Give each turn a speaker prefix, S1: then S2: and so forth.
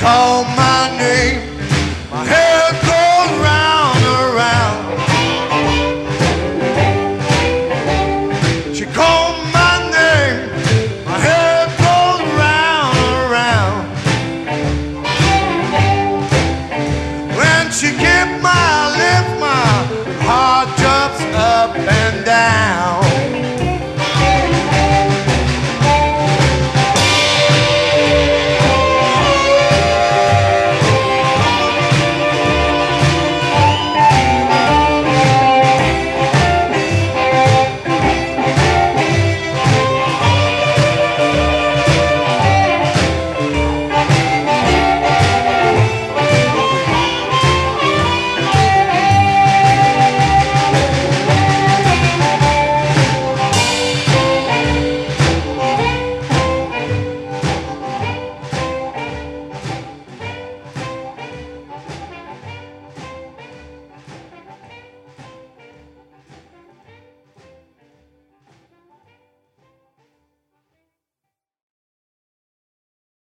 S1: call my name. My hair goes round and round. She called my name. My hair goes round and round. When she came.